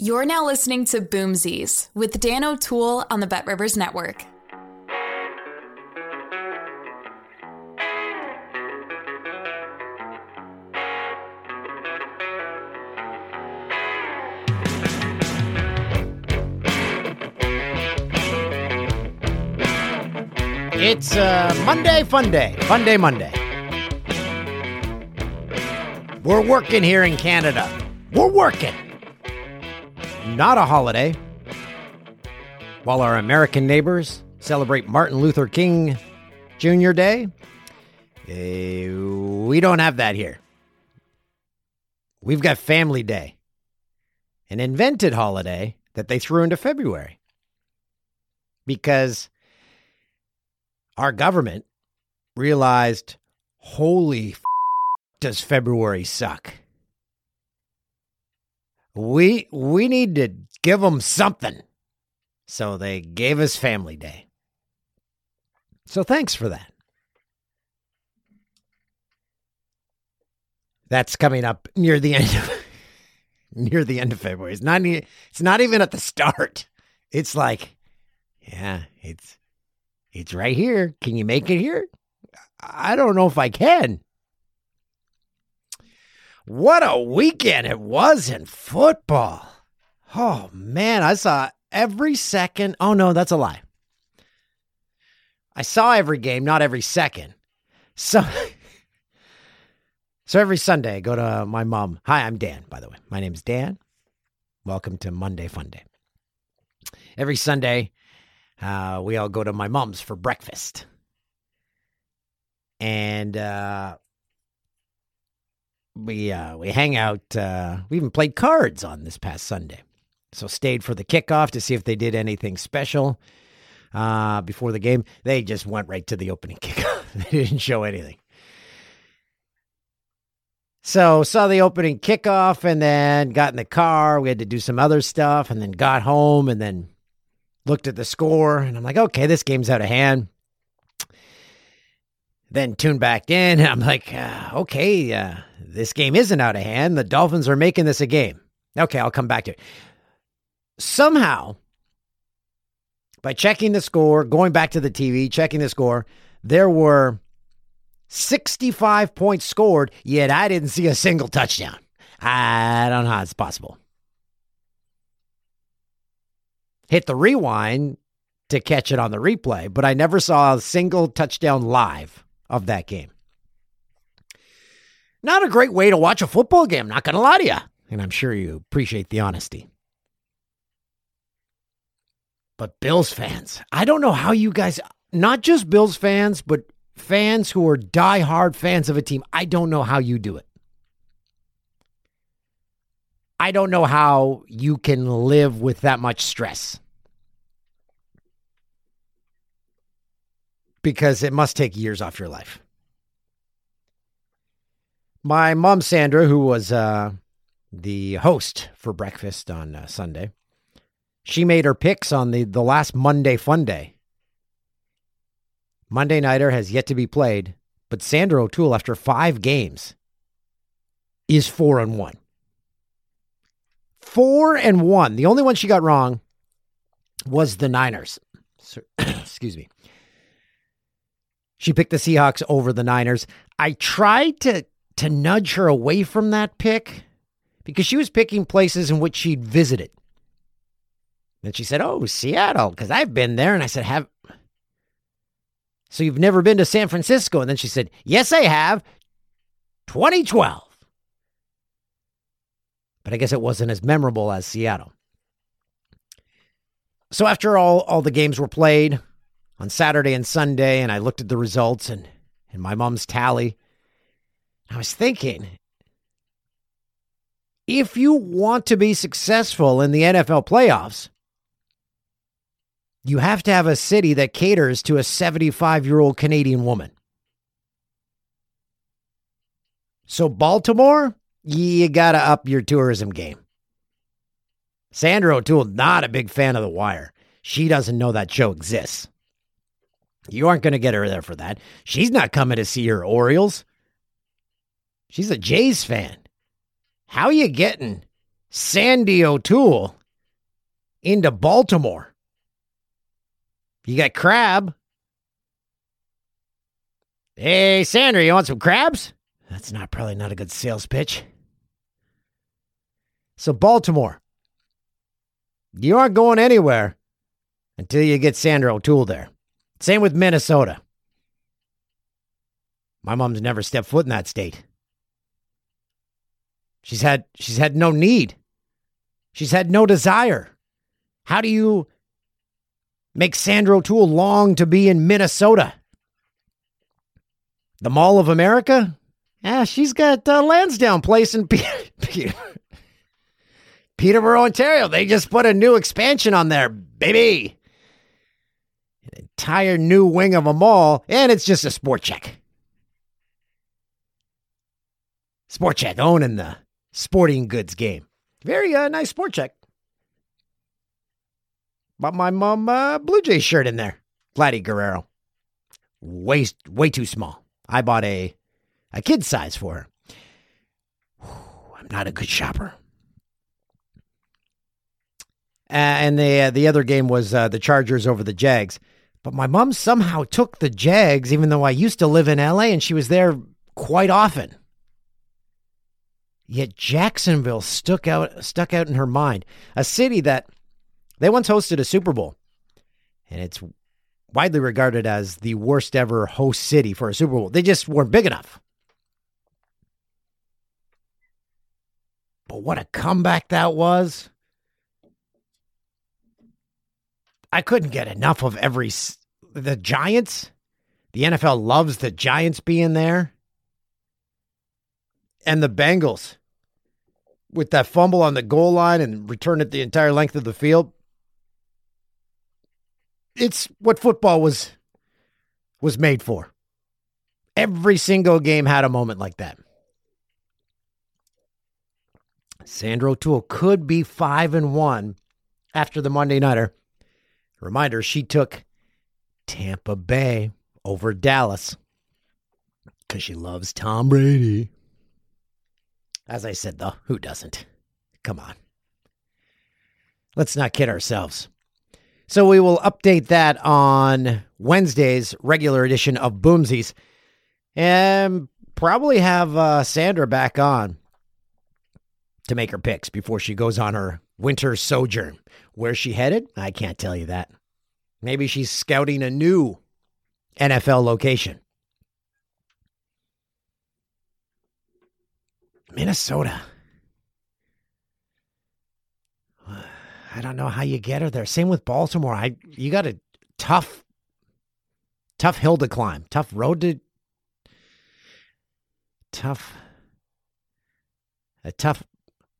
You're now listening to Boomsies with Dan O'Toole on the Bet Rivers Network. It's uh, Monday, fun day. Fun day, Monday. We're working here in Canada. We're working. Not a holiday. While our American neighbors celebrate Martin Luther King Jr. Day, eh, we don't have that here. We've got Family Day, an invented holiday that they threw into February because our government realized, holy f- does February suck. We we need to give them something. So they gave us Family Day. So thanks for that. That's coming up near the end of near the end of February. It's not it's not even at the start. It's like yeah, it's it's right here. Can you make it here? I don't know if I can. What a weekend it was in football. Oh, man. I saw every second. Oh, no, that's a lie. I saw every game, not every second. So, so every Sunday, I go to my mom. Hi, I'm Dan, by the way. My name's Dan. Welcome to Monday Fun Day. Every Sunday, uh, we all go to my mom's for breakfast. And uh, we uh, we hang out. Uh, we even played cards on this past Sunday. So stayed for the kickoff to see if they did anything special uh, before the game. They just went right to the opening kickoff. they didn't show anything. So saw the opening kickoff and then got in the car. We had to do some other stuff and then got home and then looked at the score and I'm like, okay, this game's out of hand. Then tune back in I'm like, uh, okay, uh, this game isn't out of hand. The Dolphins are making this a game. Okay, I'll come back to it. Somehow, by checking the score, going back to the TV, checking the score, there were 65 points scored, yet I didn't see a single touchdown. I don't know how it's possible. Hit the rewind to catch it on the replay, but I never saw a single touchdown live of that game. Not a great way to watch a football game, not going to lie to you. And I'm sure you appreciate the honesty. But Bills fans, I don't know how you guys, not just Bills fans, but fans who are die-hard fans of a team, I don't know how you do it. I don't know how you can live with that much stress. Because it must take years off your life. My mom, Sandra, who was uh, the host for breakfast on uh, Sunday, she made her picks on the, the last Monday Fun Day. Monday Nighter has yet to be played, but Sandra O'Toole, after five games, is four and one. Four and one. The only one she got wrong was the Niners. Excuse me. She picked the Seahawks over the Niners. I tried to to nudge her away from that pick because she was picking places in which she'd visited. And she said, "Oh, Seattle, because I've been there." And I said, "Have." So you've never been to San Francisco? And then she said, Yes, I have. 2012. But I guess it wasn't as memorable as Seattle. So after all, all the games were played on Saturday and Sunday, and I looked at the results and, and my mom's tally, I was thinking, if you want to be successful in the NFL playoffs, you have to have a city that caters to a 75 year old Canadian woman. So, Baltimore, you got to up your tourism game. Sandra O'Toole, not a big fan of The Wire. She doesn't know that show exists. You aren't going to get her there for that. She's not coming to see her Orioles. She's a Jays fan. How you getting Sandy O'Toole into Baltimore? You got crab. Hey, Sandra, you want some crabs? That's not probably not a good sales pitch. So, Baltimore, you aren't going anywhere until you get Sandra O'Toole there. Same with Minnesota. My mom's never stepped foot in that state. She's had she's had no need. She's had no desire. How do you make Sandra O'Toole long to be in Minnesota? The Mall of America? Yeah, she's got uh, Lansdowne Place in Peterborough, Ontario. They just put a new expansion on there, baby. Entire new wing of a mall, and it's just a Sport Chek. Sport Chek owning the sporting goods game. Very uh, nice Sport Chek. Bought my mom uh, Blue Jay shirt in there. Vladdy Guerrero. Way, way too small. I bought a a kid size for her. Whew, I'm not a good shopper. Uh, and the uh, the other game was uh, the Chargers over the Jags. But my mom somehow took the Jags, even though I used to live in LA and she was there quite often. Yet Jacksonville stuck out stuck out in her mind, a city that they once hosted a Super Bowl, and it's widely regarded as the worst ever host city for a Super Bowl. They just weren't big enough. But what a comeback that was! I couldn't get enough of every the Giants. The NFL loves the Giants being there and the Bengals with that fumble on the goal line and return it the entire length of the field. It's what football was was made for. Every single game had a moment like that. Sandra O'Toole could be 5 and 1 after the Monday Nighter. Reminder, she took Tampa Bay over Dallas because she loves Tom Brady. As I said, though, who doesn't? Come on. Let's not kid ourselves. So we will update that on Wednesday's regular edition of Boomsies and probably have uh, Sandra back on to make her picks before she goes on her winter sojourn. Where's she headed? I can't tell you that. Maybe she's scouting a new NFL location. Minnesota. I don't know how you get her there. Same with Baltimore. I you got a tough, tough hill to climb, tough road to, tough, a tough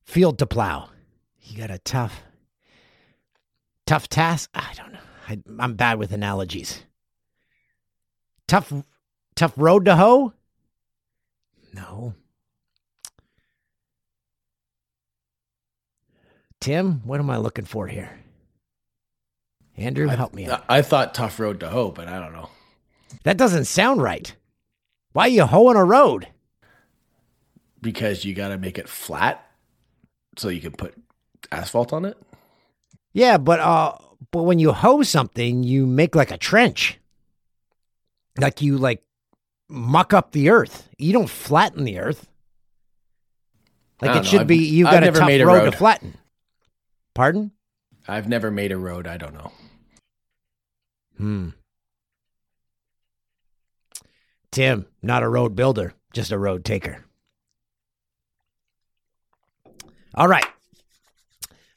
field to plow. You got a tough, tough task. I don't know. I, I'm bad with analogies. Tough, tough road to hoe. No. Tim, what am I looking for here? Andrew, I, help me out. I thought tough road to hoe, but I don't know. That doesn't sound right. Why are you hoeing a road? Because you got to make it flat so you can put asphalt on it. Yeah, but uh, but when you hoe something, you make like a trench. Like you like muck up the earth. You don't flatten the earth. Like it know. should I've- be. You've I've got a never tough made a road, road. to flatten. Pardon? I've never made a road. I don't know. Hmm. Tim, not a road builder, just a road taker. All right.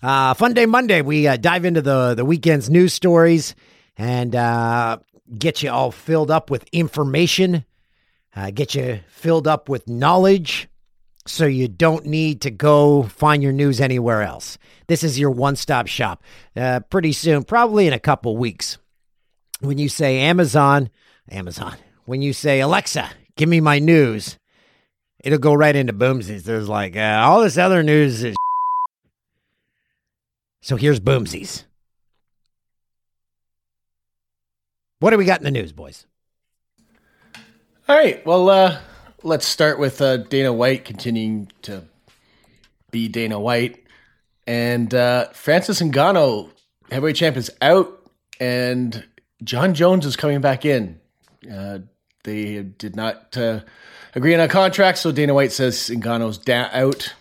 Uh, Fun Day Monday, we uh, dive into the, the weekend's news stories and uh, get you all filled up with information, uh, get you filled up with knowledge so you don't need to go find your news anywhere else. This is your one stop shop. Uh, pretty soon, probably in a couple weeks, when you say Amazon, Amazon, when you say Alexa, give me my news, it'll go right into Boomsies. There's like uh, all this other news is. So here's Boomsies. What do we got in the news, boys? All right. Well, uh, let's start with uh, Dana White continuing to be Dana White. And uh, Francis Ngannou, heavyweight champ, is out, and Jon Jones is coming back in. Uh, they did not uh, agree on a contract, so Dana White says Ngannou's da- out,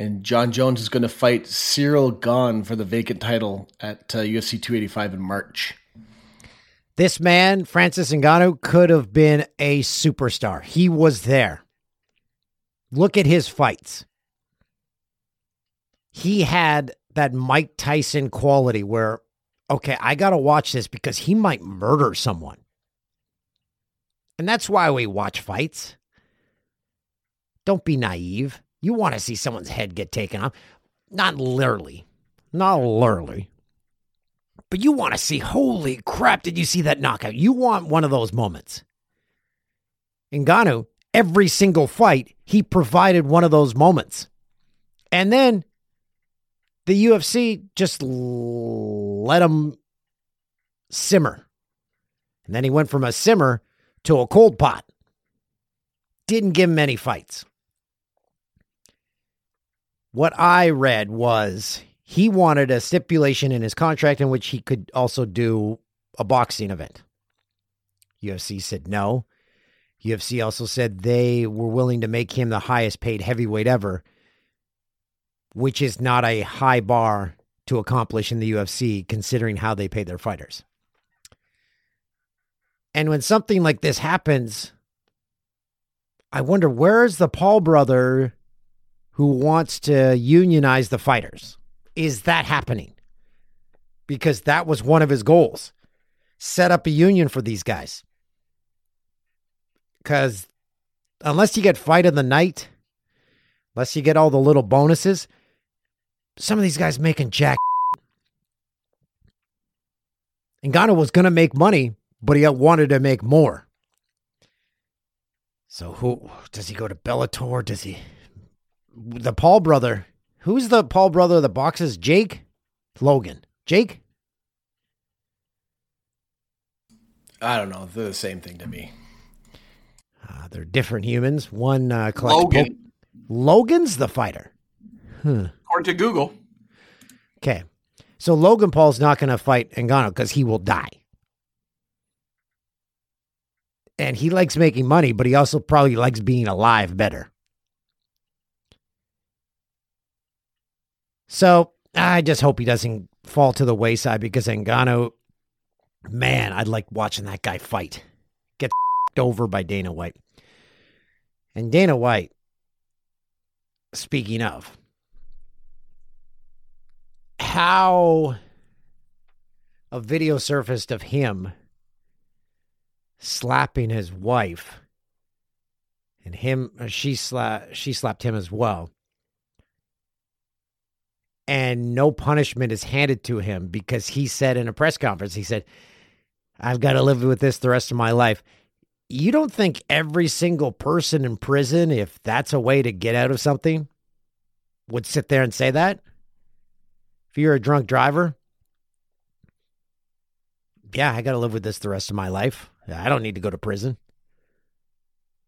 and Jon Jones is going to fight Ciryl Gane for the vacant title at UFC uh, 285 in March. This man, Francis Ngannou, could have been a superstar. He was there. Look at his fights. He had that Mike Tyson quality where, okay, I got to watch this because he might murder someone. And that's why we watch fights. Don't be naive. You want to see someone's head get taken off. Not literally. Not literally. But you want to see, holy crap, did you see that knockout? You want one of those moments. Ngannou, every single fight, he provided one of those moments. And then the UFC just let him simmer. And then he went from a simmer to a cold pot. Didn't give him any fights. What I read was he wanted a stipulation in his contract in which he could also do a boxing event. UFC said no. UFC also said they were willing to make him the highest paid heavyweight ever, which is not a high bar to accomplish in the UFC considering how they pay their fighters. And when something like this happens, I wonder where's the Paul brother who wants to unionize the fighters? is that happening? Because that was one of his goals. Set up a union for these guys. Because unless you get fight of the night, unless you get all the little bonuses, some of these guys making jack. Ngannou was going to make money, but he wanted to make more. So who does he go to Bellator? Does he the Paul brother Who's the Paul brother that boxes? Jake? Logan. Jake? I don't know. They're the same thing to me. Uh, they're different humans. One uh, collects Logan. Po- Logan's the fighter. Huh. According to Google. Okay. So Logan Paul's not going to fight Ngannou because he will die. And he likes making money, but he also probably likes being alive better. So I just hope he doesn't fall to the wayside because Ngannou, man, I'd like watching that guy fight. Get over by Dana White. And Dana White, speaking of, how a video surfaced of him slapping his wife and him uh, she sla- she slapped him as well and no punishment is handed to him because he said in a press conference, he said, I've got to live with this the rest of my life. You don't think every single person in prison, if that's a way to get out of something, would sit there and say that? If you're a drunk driver, yeah, I got to live with this the rest of my life. I don't need to go to prison.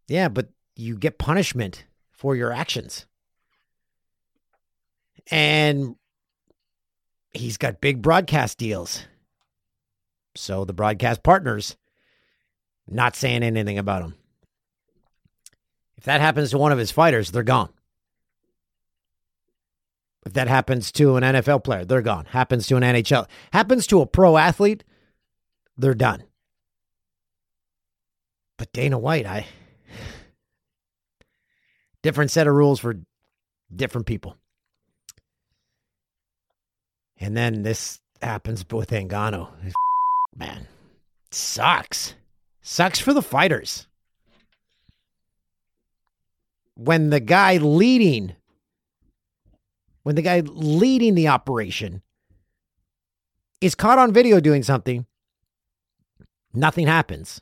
Yeah, but you get punishment for your actions. And he's got big broadcast deals. So the broadcast partners not saying anything about him. If that happens to one of his fighters, they're gone. If that happens to an NFL player, they're gone. Happens to an NHL, happens to a pro athlete, they're done. But Dana White, I different set of rules for different people. And then this happens with Ngannou. Man, sucks. Sucks for the fighters. When the guy leading, when the guy leading the operation is caught on video doing something, nothing happens.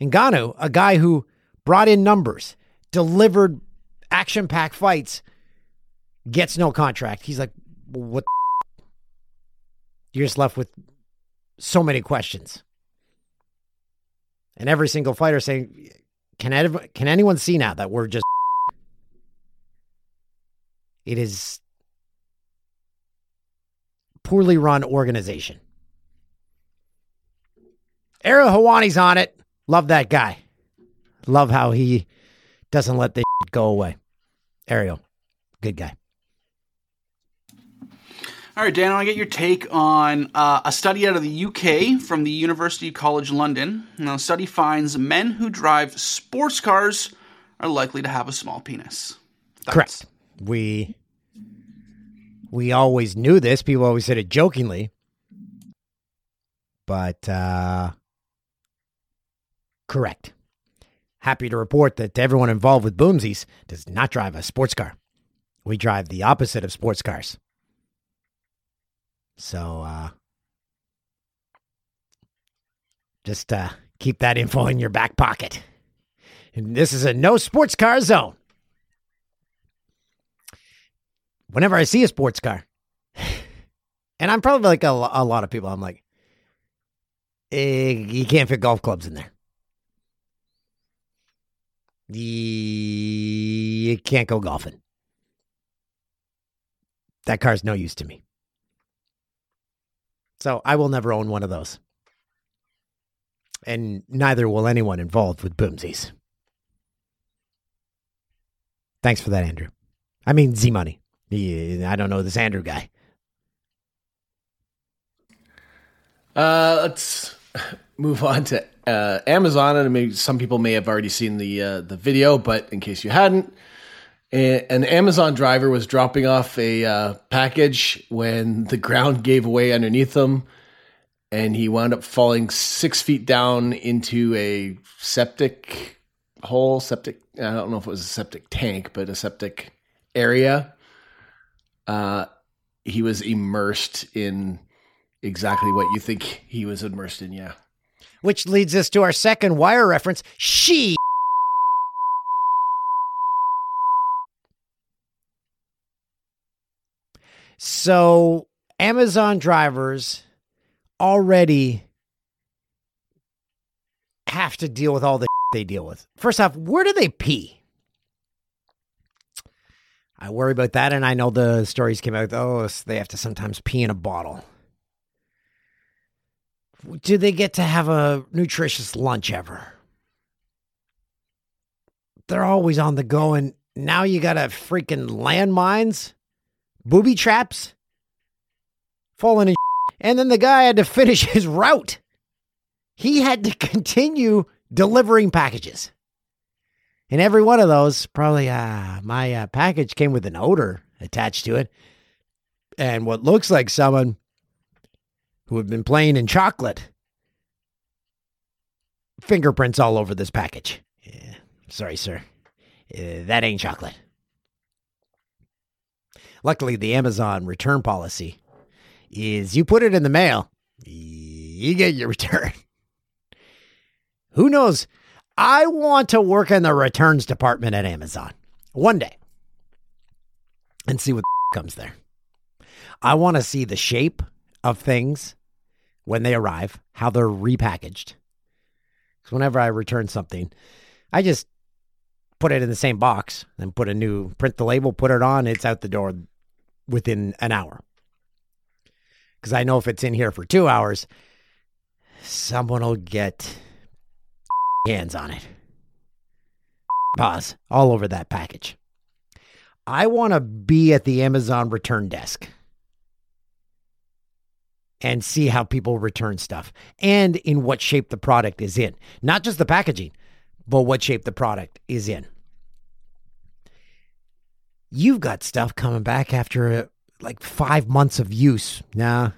Ngannou, a guy who brought in numbers, delivered action packed fights, gets no contract. He's like, what? You're just left with so many questions. And every single fighter saying, can, ev- can anyone see now that we're just. It is poorly run organization. Ariel Helwani's on it. Love that guy. Love how he doesn't let this go away. Ariel, good guy. All right, Dan, I want to get your take on uh, a study out of the UK from the University College London. Now, the study finds men who drive sports cars are likely to have a small penis. Thoughts? Correct. We we always knew this. People always said it jokingly, but uh, correct. Happy to report that everyone involved with Boomsies does not drive a sports car. We drive the opposite of sports cars. So, uh, just uh, keep that info in your back pocket. And this is a no sports car zone. Whenever I see a sports car, and I'm probably like a, a lot of people, I'm like, eh, you can't fit golf clubs in there. You can't go golfing. That car's no use to me. So I will never own one of those. And neither will anyone involved with boomsies. Thanks for that, Andrew. I mean, Z Money. I don't know this Andrew guy. Uh, let's move on to uh, Amazon, and maybe some people may have already seen the uh, the video, but in case you hadn't, an Amazon driver was dropping off a uh, package when the ground gave away underneath him, and he wound up falling six feet down into a septic hole. Septic. I don't know if it was a septic tank, but a septic area. Uh, he was immersed in exactly what you think he was immersed in. Yeah which leads us to our second wire reference. She. So, Amazon drivers already have to deal with all the they deal with. First off, where do they pee? I worry about that, and I know the stories came out. Oh, they have to sometimes pee in a bottle do they get to have a nutritious lunch ever? They're always on the go, and now you got a freaking landmines, booby traps, falling in, and then the guy had to finish his route. He had to continue delivering packages. And every one of those, probably uh, my uh, package came with an odor attached to it. And what looks like someone who had been playing in chocolate. Fingerprints all over this package. Yeah, sorry, sir. Uh, that ain't chocolate. Luckily, the Amazon return policy is you put it in the mail, you get your return. Who knows? I want to work in the returns department at Amazon one day and see what comes there. I want to see the shape of things when they arrive, how they're repackaged. Because whenever I return something, I just put it in the same box and put a new print the label, put it on, it's out the door within an hour. Because I know if it's in here for two hours, someone will get hands on it. Pause all over that package. I want to be at the Amazon return desk and see how people return stuff and in what shape the product is in. Not just the packaging, but what shape the product is in. You've got stuff coming back after uh, like five months of use. Nah,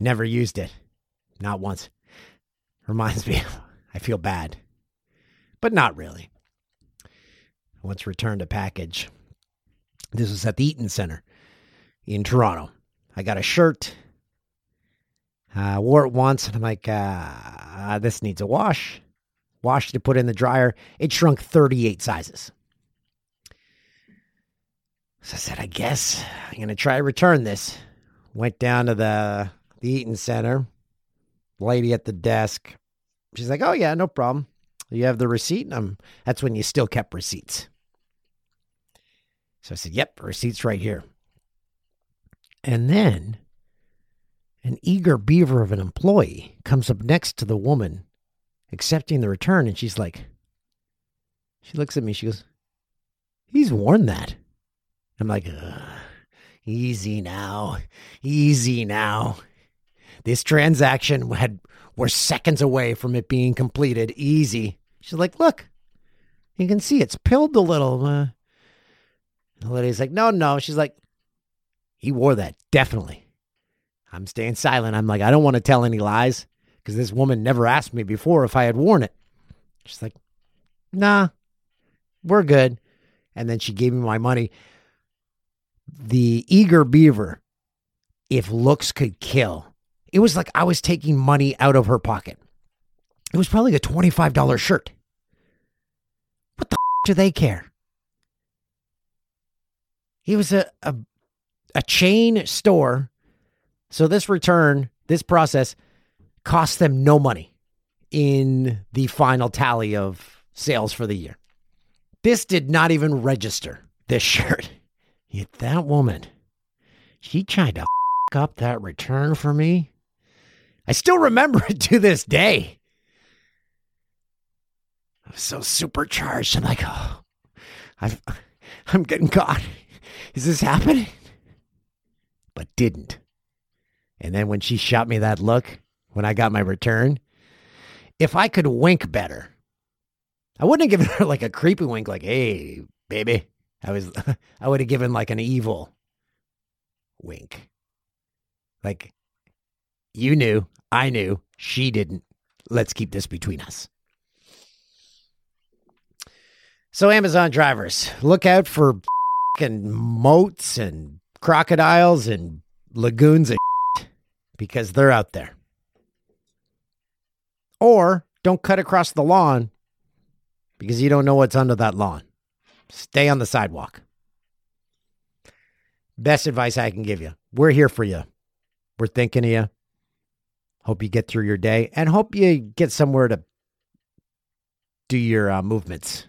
never used it. Not once. Reminds me, I feel bad, but not really. Once returned a package. This was at the Eaton Center in Toronto. I got a shirt. I uh, wore it once, and I'm like, uh, this needs a wash. Washed it, put it in the dryer. It shrunk 38 sizes. So I said, I guess I'm going to try to return this. Went down to the, the Eaton Center. Lady at the desk. She's like, oh, yeah, no problem. You have the receipt? And I'm, that's when you still kept receipts. So I said, yep, receipt's right here. And then an eager beaver of an employee comes up next to the woman accepting the return, and she's like, she looks at me, she goes, he's worn that. I'm like, easy now, easy now. This transaction had we're seconds away from it being completed. Easy. She's like, look, you can see it's pilled a little. Uh, the lady's like, no, no. She's like, he wore that, definitely. I'm staying silent. I'm like, I don't want to tell any lies because this woman never asked me before if I had worn it. She's like, nah, we're good. And then she gave me my money. The eager beaver, if looks could kill, it was like I was taking money out of her pocket. It was probably a $25 shirt. What the f- do they care? He was a, a a chain store. So this return, this process cost them no money in the final tally of sales for the year. This did not even register, this shirt. Yet that woman, she tried to f- up that return for me. I still remember it to this day. I was so supercharged. I'm like, oh, i I'm getting caught. Is this happening? but didn't. And then when she shot me that look, when I got my return, if I could wink better, I wouldn't have given her like a creepy wink, like, hey, baby. I was, I would have given like an evil wink. Like, you knew, I knew, she didn't. Let's keep this between us. So, Amazon drivers, look out for and moats and crocodiles and lagoons of because they're out there. Or don't cut across the lawn because you don't know what's under that lawn. Stay on the sidewalk. Best advice I can give you. We're here for you. We're thinking of you. Hope you get through your day and hope you get somewhere to do your uh, movements,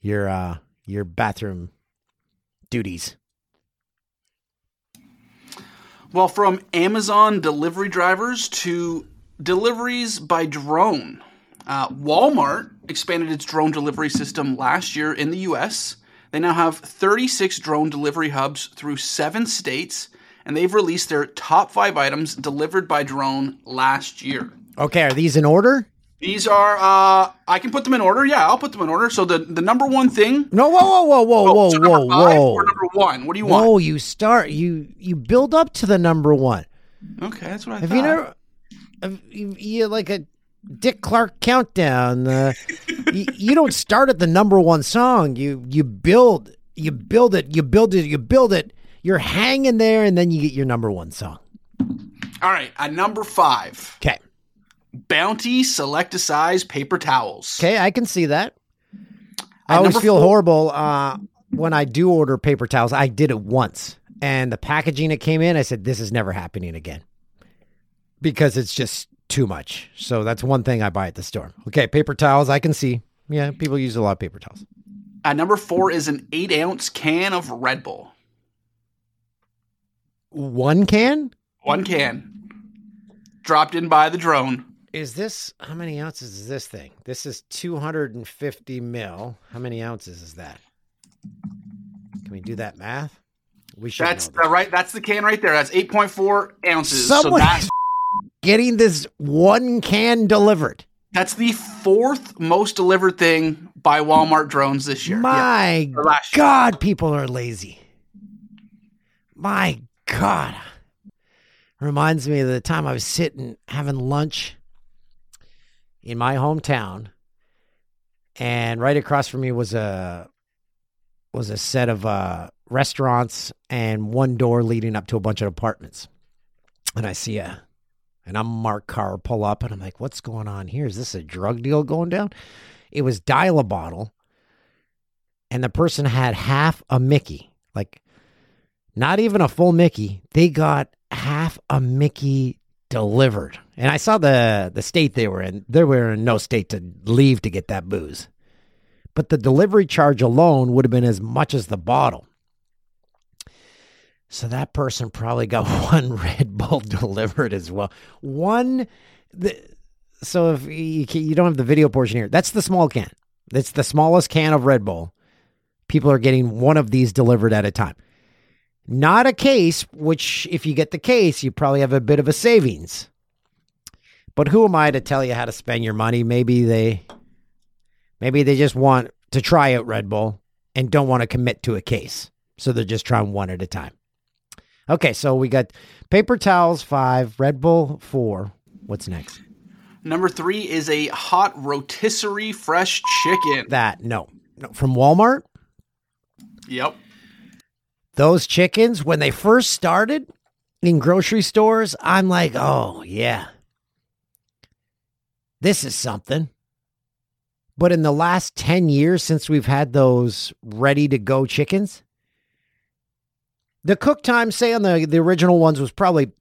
your uh, your bathroom duties. Well, from Amazon delivery drivers to deliveries by drone, uh, Walmart expanded its drone delivery system last year in the US. They now have 36 drone delivery hubs through seven states, and they've released their top five items delivered by drone last year. Okay, are these in order? These are uh I can put them in order. Yeah, I'll put them in order. So the the number one thing. No, whoa, whoa, whoa, whoa, oh, whoa, so whoa, whoa. Or number one. What do you want? Whoa, you start you you build up to the number one. Okay, that's what I have thought. You never, have you, you like a Dick Clark countdown. Uh, you, you don't start at the number one song. You you build you build it. You build it. You build it. You're hanging there, and then you get your number one song. All right, at number five. Okay. Bounty Select a Size paper towels. Okay, I can see that. I always feel four, horrible uh, when I do order paper towels. I did it once, and the packaging that came in, I said, "This is never happening again," because it's just too much. So that's one thing I buy at the store. Okay, paper towels. I can see. Yeah, people use a lot of paper towels. At number four is an eight ounce can of Red Bull. One can. One can. Dropped in by the drone is this how many ounces is this thing? This is 250 mil. How many ounces is that? Can we do that math? We should. That's the right. That's the can right there. That's 8.4 ounces. Someone so that's getting this one can delivered. That's the fourth most delivered thing by Walmart drones this year. My year. God, people are lazy. My God. Reminds me of the time I was sitting having lunch in my hometown, and right across from me was a was a set of uh, restaurants and one door leading up to a bunch of apartments. And I see a an Mark Carr pull up, and I'm like, "What's going on here? Is this a drug deal going down?" It was dial a bottle and the person had half a Mickey, like not even a full Mickey. They got half a Mickey delivered. And I saw the the state they were in. They were in no state to leave to get that booze. But the delivery charge alone would have been as much as the bottle. So that person probably got one Red Bull delivered as well. One the so if you, you don't have the video portion here, that's the small can. That's the smallest can of Red Bull people are getting one of these delivered at a time. Not a case, which, if you get the case, you probably have a bit of a savings. But who am I to tell you how to spend your money? Maybe they, maybe they just want to try out Red Bull and don't want to commit to a case, so they're just trying one at a time. Okay, so we got paper towels five, Red Bull four. What's next? Number three is a hot rotisserie fresh chicken. That no, no from Walmart. Yep. those chickens when they first started in grocery stores i'm like oh yeah this is something but in the last 10 years since we've had those ready to go chickens the cook time say on the, the original ones was probably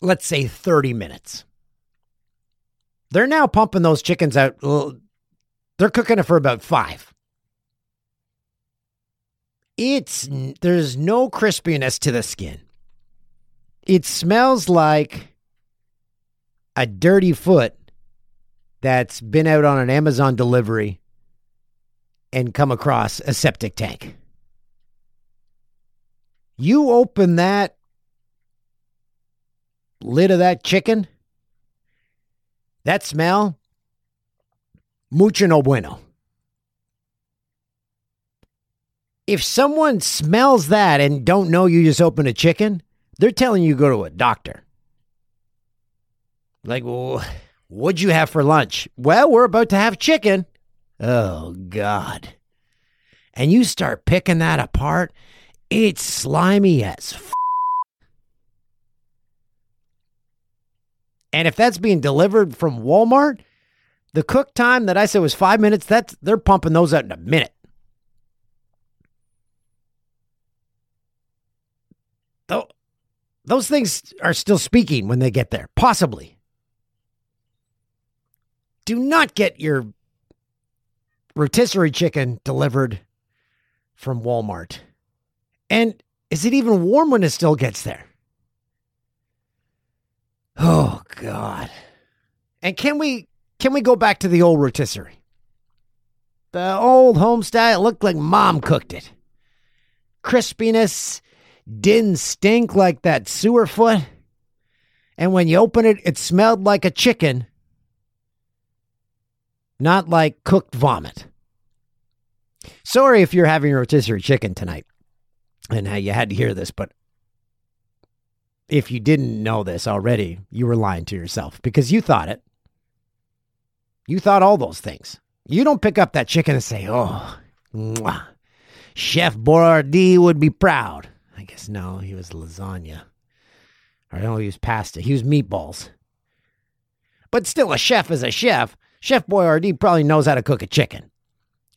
let's say 30 minutes they're now pumping those chickens out they're cooking it for about five it's there's no crispiness to the skin. It smells like a dirty foot that's been out on an Amazon delivery and come across a septic tank. You open that lid of that chicken, that smell, mucho no bueno. if someone smells that and don't know you just opened a chicken, they're telling you go to a doctor. Like, well, what'd you have for lunch? Well, we're about to have chicken. Oh, God. And you start picking that apart, it's slimy as f- And if that's being delivered from Walmart, the cook time that I said was five minutes, that's they're pumping those out in a minute. Though those things are still speaking when they get there, possibly. Do not get your rotisserie chicken delivered from Walmart. And is it even warm when it still gets there? Oh God. And can we can we go back to the old rotisserie? The old home style looked like mom cooked it. Crispiness, didn't stink like that sewer foot. And when you open it, it smelled like a chicken, not like cooked vomit. Sorry if you're having rotisserie chicken tonight and how you had to hear this, but if you didn't know this already, you were lying to yourself because you thought it. You thought all those things. You don't pick up that chicken and say, oh, mwah, Chef Boyardee would be proud. I guess no, he was lasagna. Or no, he was pasta. He was meatballs. But still, a chef is a chef. Chef Boyardee probably knows how to cook a chicken.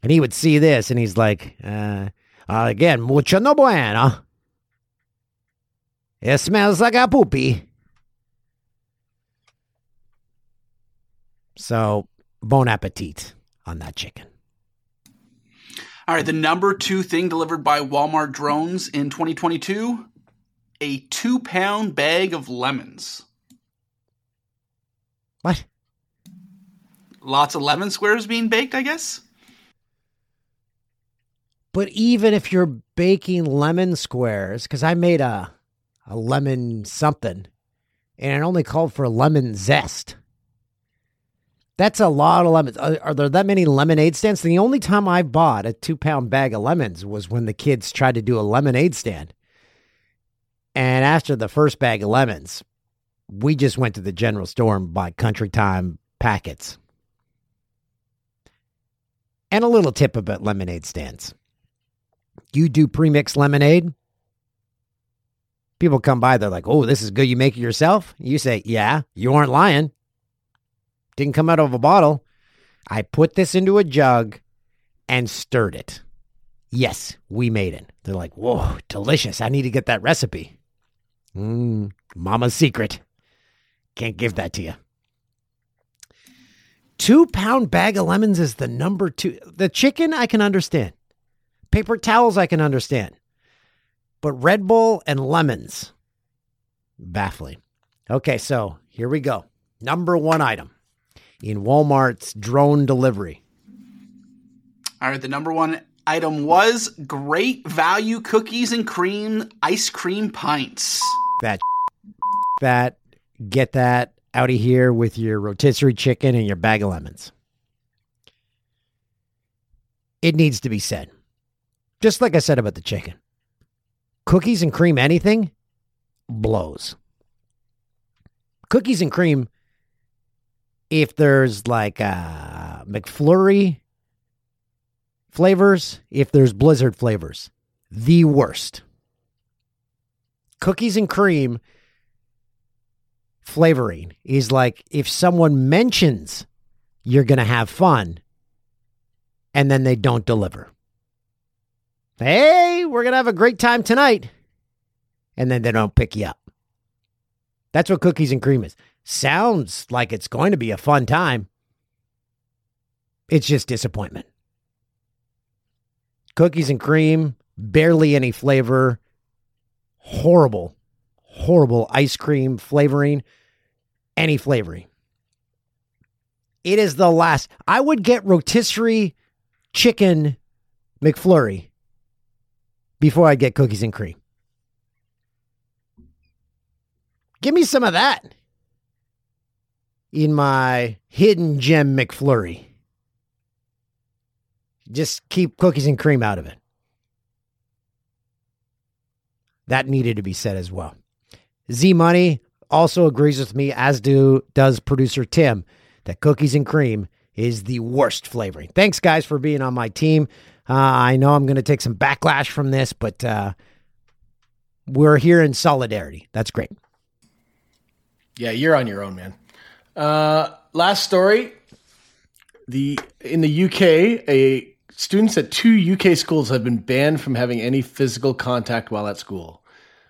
And he would see this and he's like, uh, Uh, again, mucho no bueno. It smells like a poopy. So, bon appetit on that chicken. All right, the number two thing delivered by Walmart drones in 2022 a two pound bag of lemons. What? Lots of lemon squares being baked, I guess. But even if you're baking lemon squares, because I made a a lemon something, and it only called for lemon zest. That's a lot of lemons. Are, are there that many lemonade stands? The only time I bought a two pound bag of lemons was when the kids tried to do a lemonade stand. And after the first bag of lemons, we just went to the general store and bought Country Time packets. And a little tip about lemonade stands. You do premixed lemonade. People come by, they're like, oh, this is good. You make it yourself? You say, yeah, you aren't lying. Didn't come out of a bottle. I put this into a jug and stirred it. Yes, we made it. They're like, whoa, delicious. I need to get that recipe. Mm, mama's secret. Can't give that to you. Two pound bag of lemons is the number two. The chicken, I can understand. Paper towels, I can understand. But Red Bull and lemons, baffling. Okay, so here we go. Number one item in Walmart's drone delivery. All right, the number one item was great value cookies and cream ice cream pints. That, that, get that out of here with your rotisserie chicken and your bag of lemons. It needs to be said. Just like I said about the chicken. Cookies and cream, anything blows. Cookies and cream, if there's like a McFlurry flavors, if there's Blizzard flavors, the worst. Cookies and cream flavoring is like if someone mentions you're going to have fun and then they don't deliver. Hey, we're going to have a great time tonight. And then they don't pick you up. That's what cookies and cream is. Sounds like it's going to be a fun time. It's just disappointment. Cookies and cream, barely any flavor, horrible, horrible ice cream flavoring, any flavoring. It is the last. I would get rotisserie chicken McFlurry before I get cookies and cream. Give me some of that in my hidden gem McFlurry. Just keep cookies and cream out of it. That needed to be said as well. Z Money also agrees with me, as do does producer Tim, that cookies and cream is the worst flavoring. Thanks, guys, for being on my team. Uh, I know I'm going to take some backlash from this, but uh, we're here in solidarity. That's great. Yeah, you're on your own, man. Uh, last story. The in the UK, a students at two UK schools have been banned from having any physical contact while at school,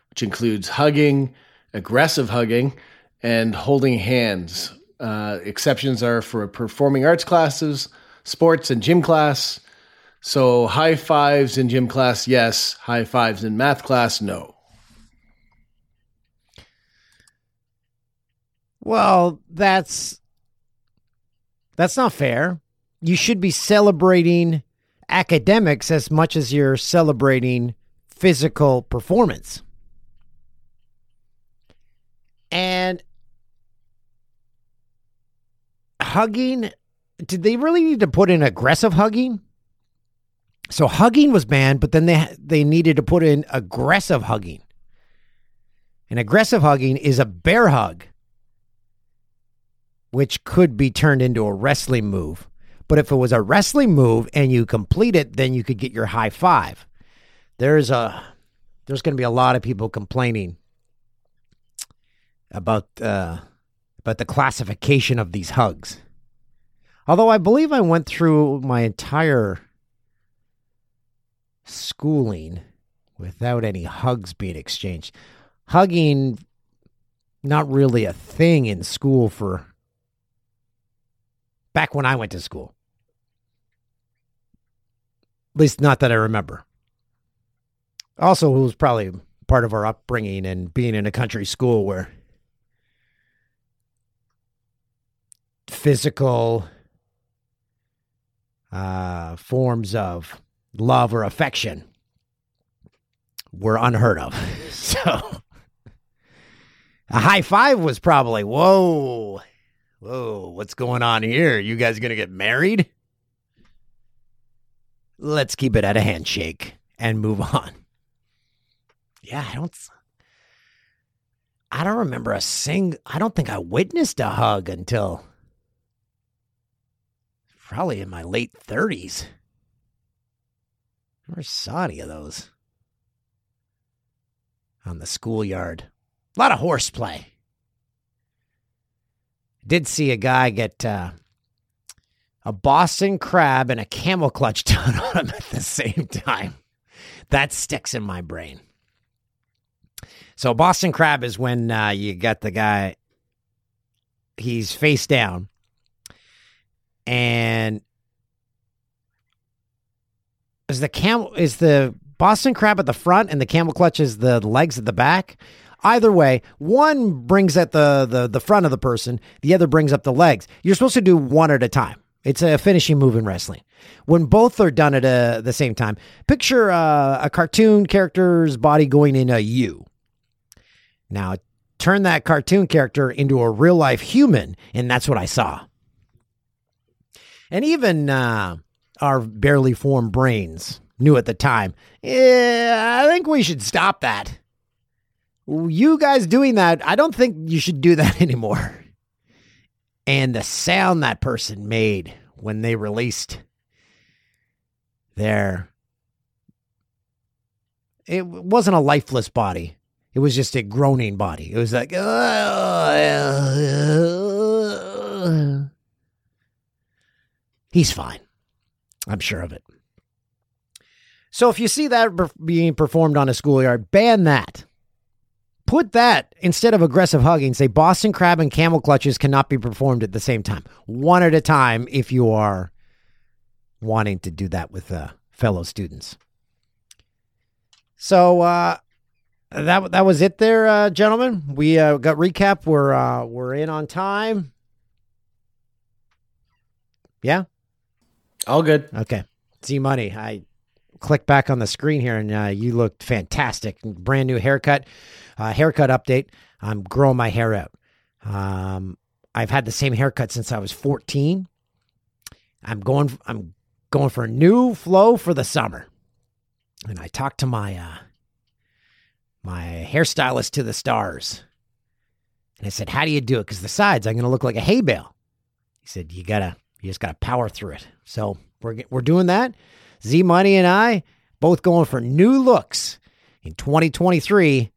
which includes hugging, aggressive hugging, and holding hands. Uh, exceptions are for performing arts classes, sports, and gym class. So high fives in gym class, yes. High fives in math class, no. Well, that's that's not fair. You should be celebrating academics as much as you're celebrating physical performance. And hugging, did they really need to put in aggressive hugging? So hugging was banned, but then they they needed to put in aggressive hugging. And aggressive hugging is a bear hug which could be turned into a wrestling move. But if it was a wrestling move and you complete it, then you could get your high five. There's a there's going to be a lot of people complaining about uh, about the classification of these hugs. Although I believe I went through my entire schooling without any hugs being exchanged. Hugging not really a thing in school for back when I went to school. At least, not that I remember. Also, it was probably part of our upbringing and being in a country school where physical uh, forms of love or affection were unheard of. So a high five was probably, whoa, Whoa, what's going on here? You guys gonna get married? Let's keep it at a handshake and move on. Yeah, I don't. I don't remember a sing. I don't think I witnessed a hug until probably in my late thirties. Never saw any of those on the schoolyard. A lot of horseplay. Did see a guy get uh, a Boston crab and a camel clutch done on him at the same time. That sticks in my brain. So Boston crab is when uh, you got the guy. He's face down, and is the camel is the Boston crab at the front and the camel clutch is the legs at the back. Either way, one brings at the, the the front of the person, the other brings up the legs. You're supposed to do one at a time. It's a finishing move in wrestling. When both are done at a, the same time, picture uh, a cartoon character's body going in a U. Now, turn that cartoon character into a real life human, and that's what I saw. And even uh, our barely formed brains knew at the time, yeah, I think we should stop that. You guys doing that, I don't think you should do that anymore. And the sound that person made when they released their. It wasn't a lifeless body. It was just a groaning body. It was like, he's fine. I'm sure of it. So if you see that being performed on a schoolyard, ban that. Put that instead of aggressive hugging, say Boston crab and camel clutches cannot be performed at the same time. One at a time if you are wanting to do that with uh, fellow students. So uh, that that was it there, uh, gentlemen. We uh, got recap. We're uh, we're in on time. Yeah. All good. Okay. Z Money. I click back on the screen here, and uh, you looked fantastic. Brand new haircut. Uh, haircut update. I'm growing my hair out. Um, I've had the same haircut since I was 14. I'm going. I'm going for a new flow for the summer. And I talked to my uh, my hairstylist to the stars, and I said, "How do you do it? Because the sides, I'm going to look like a hay bale." He said, "You gotta, you just gotta power through it." So we're we're doing that. Z Money and I both going for new looks in 2023.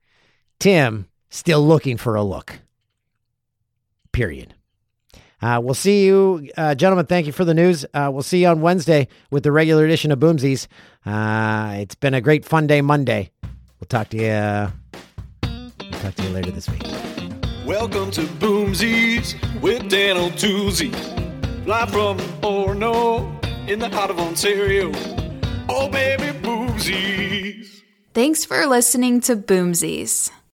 Tim still looking for a look. Period. Uh, we'll see you, uh, gentlemen. Thank you for the news. Uh, we'll see you on Wednesday with the regular edition of Boomsies. Uh, it's been a great Funday Monday. We'll talk to you. We'll talk to you later this week. Welcome to Boomsies with Dan O'Toozy. Live from Orono oh in the heart of Ontario. Oh, baby, Boomsies. Thanks for listening to Boomsies.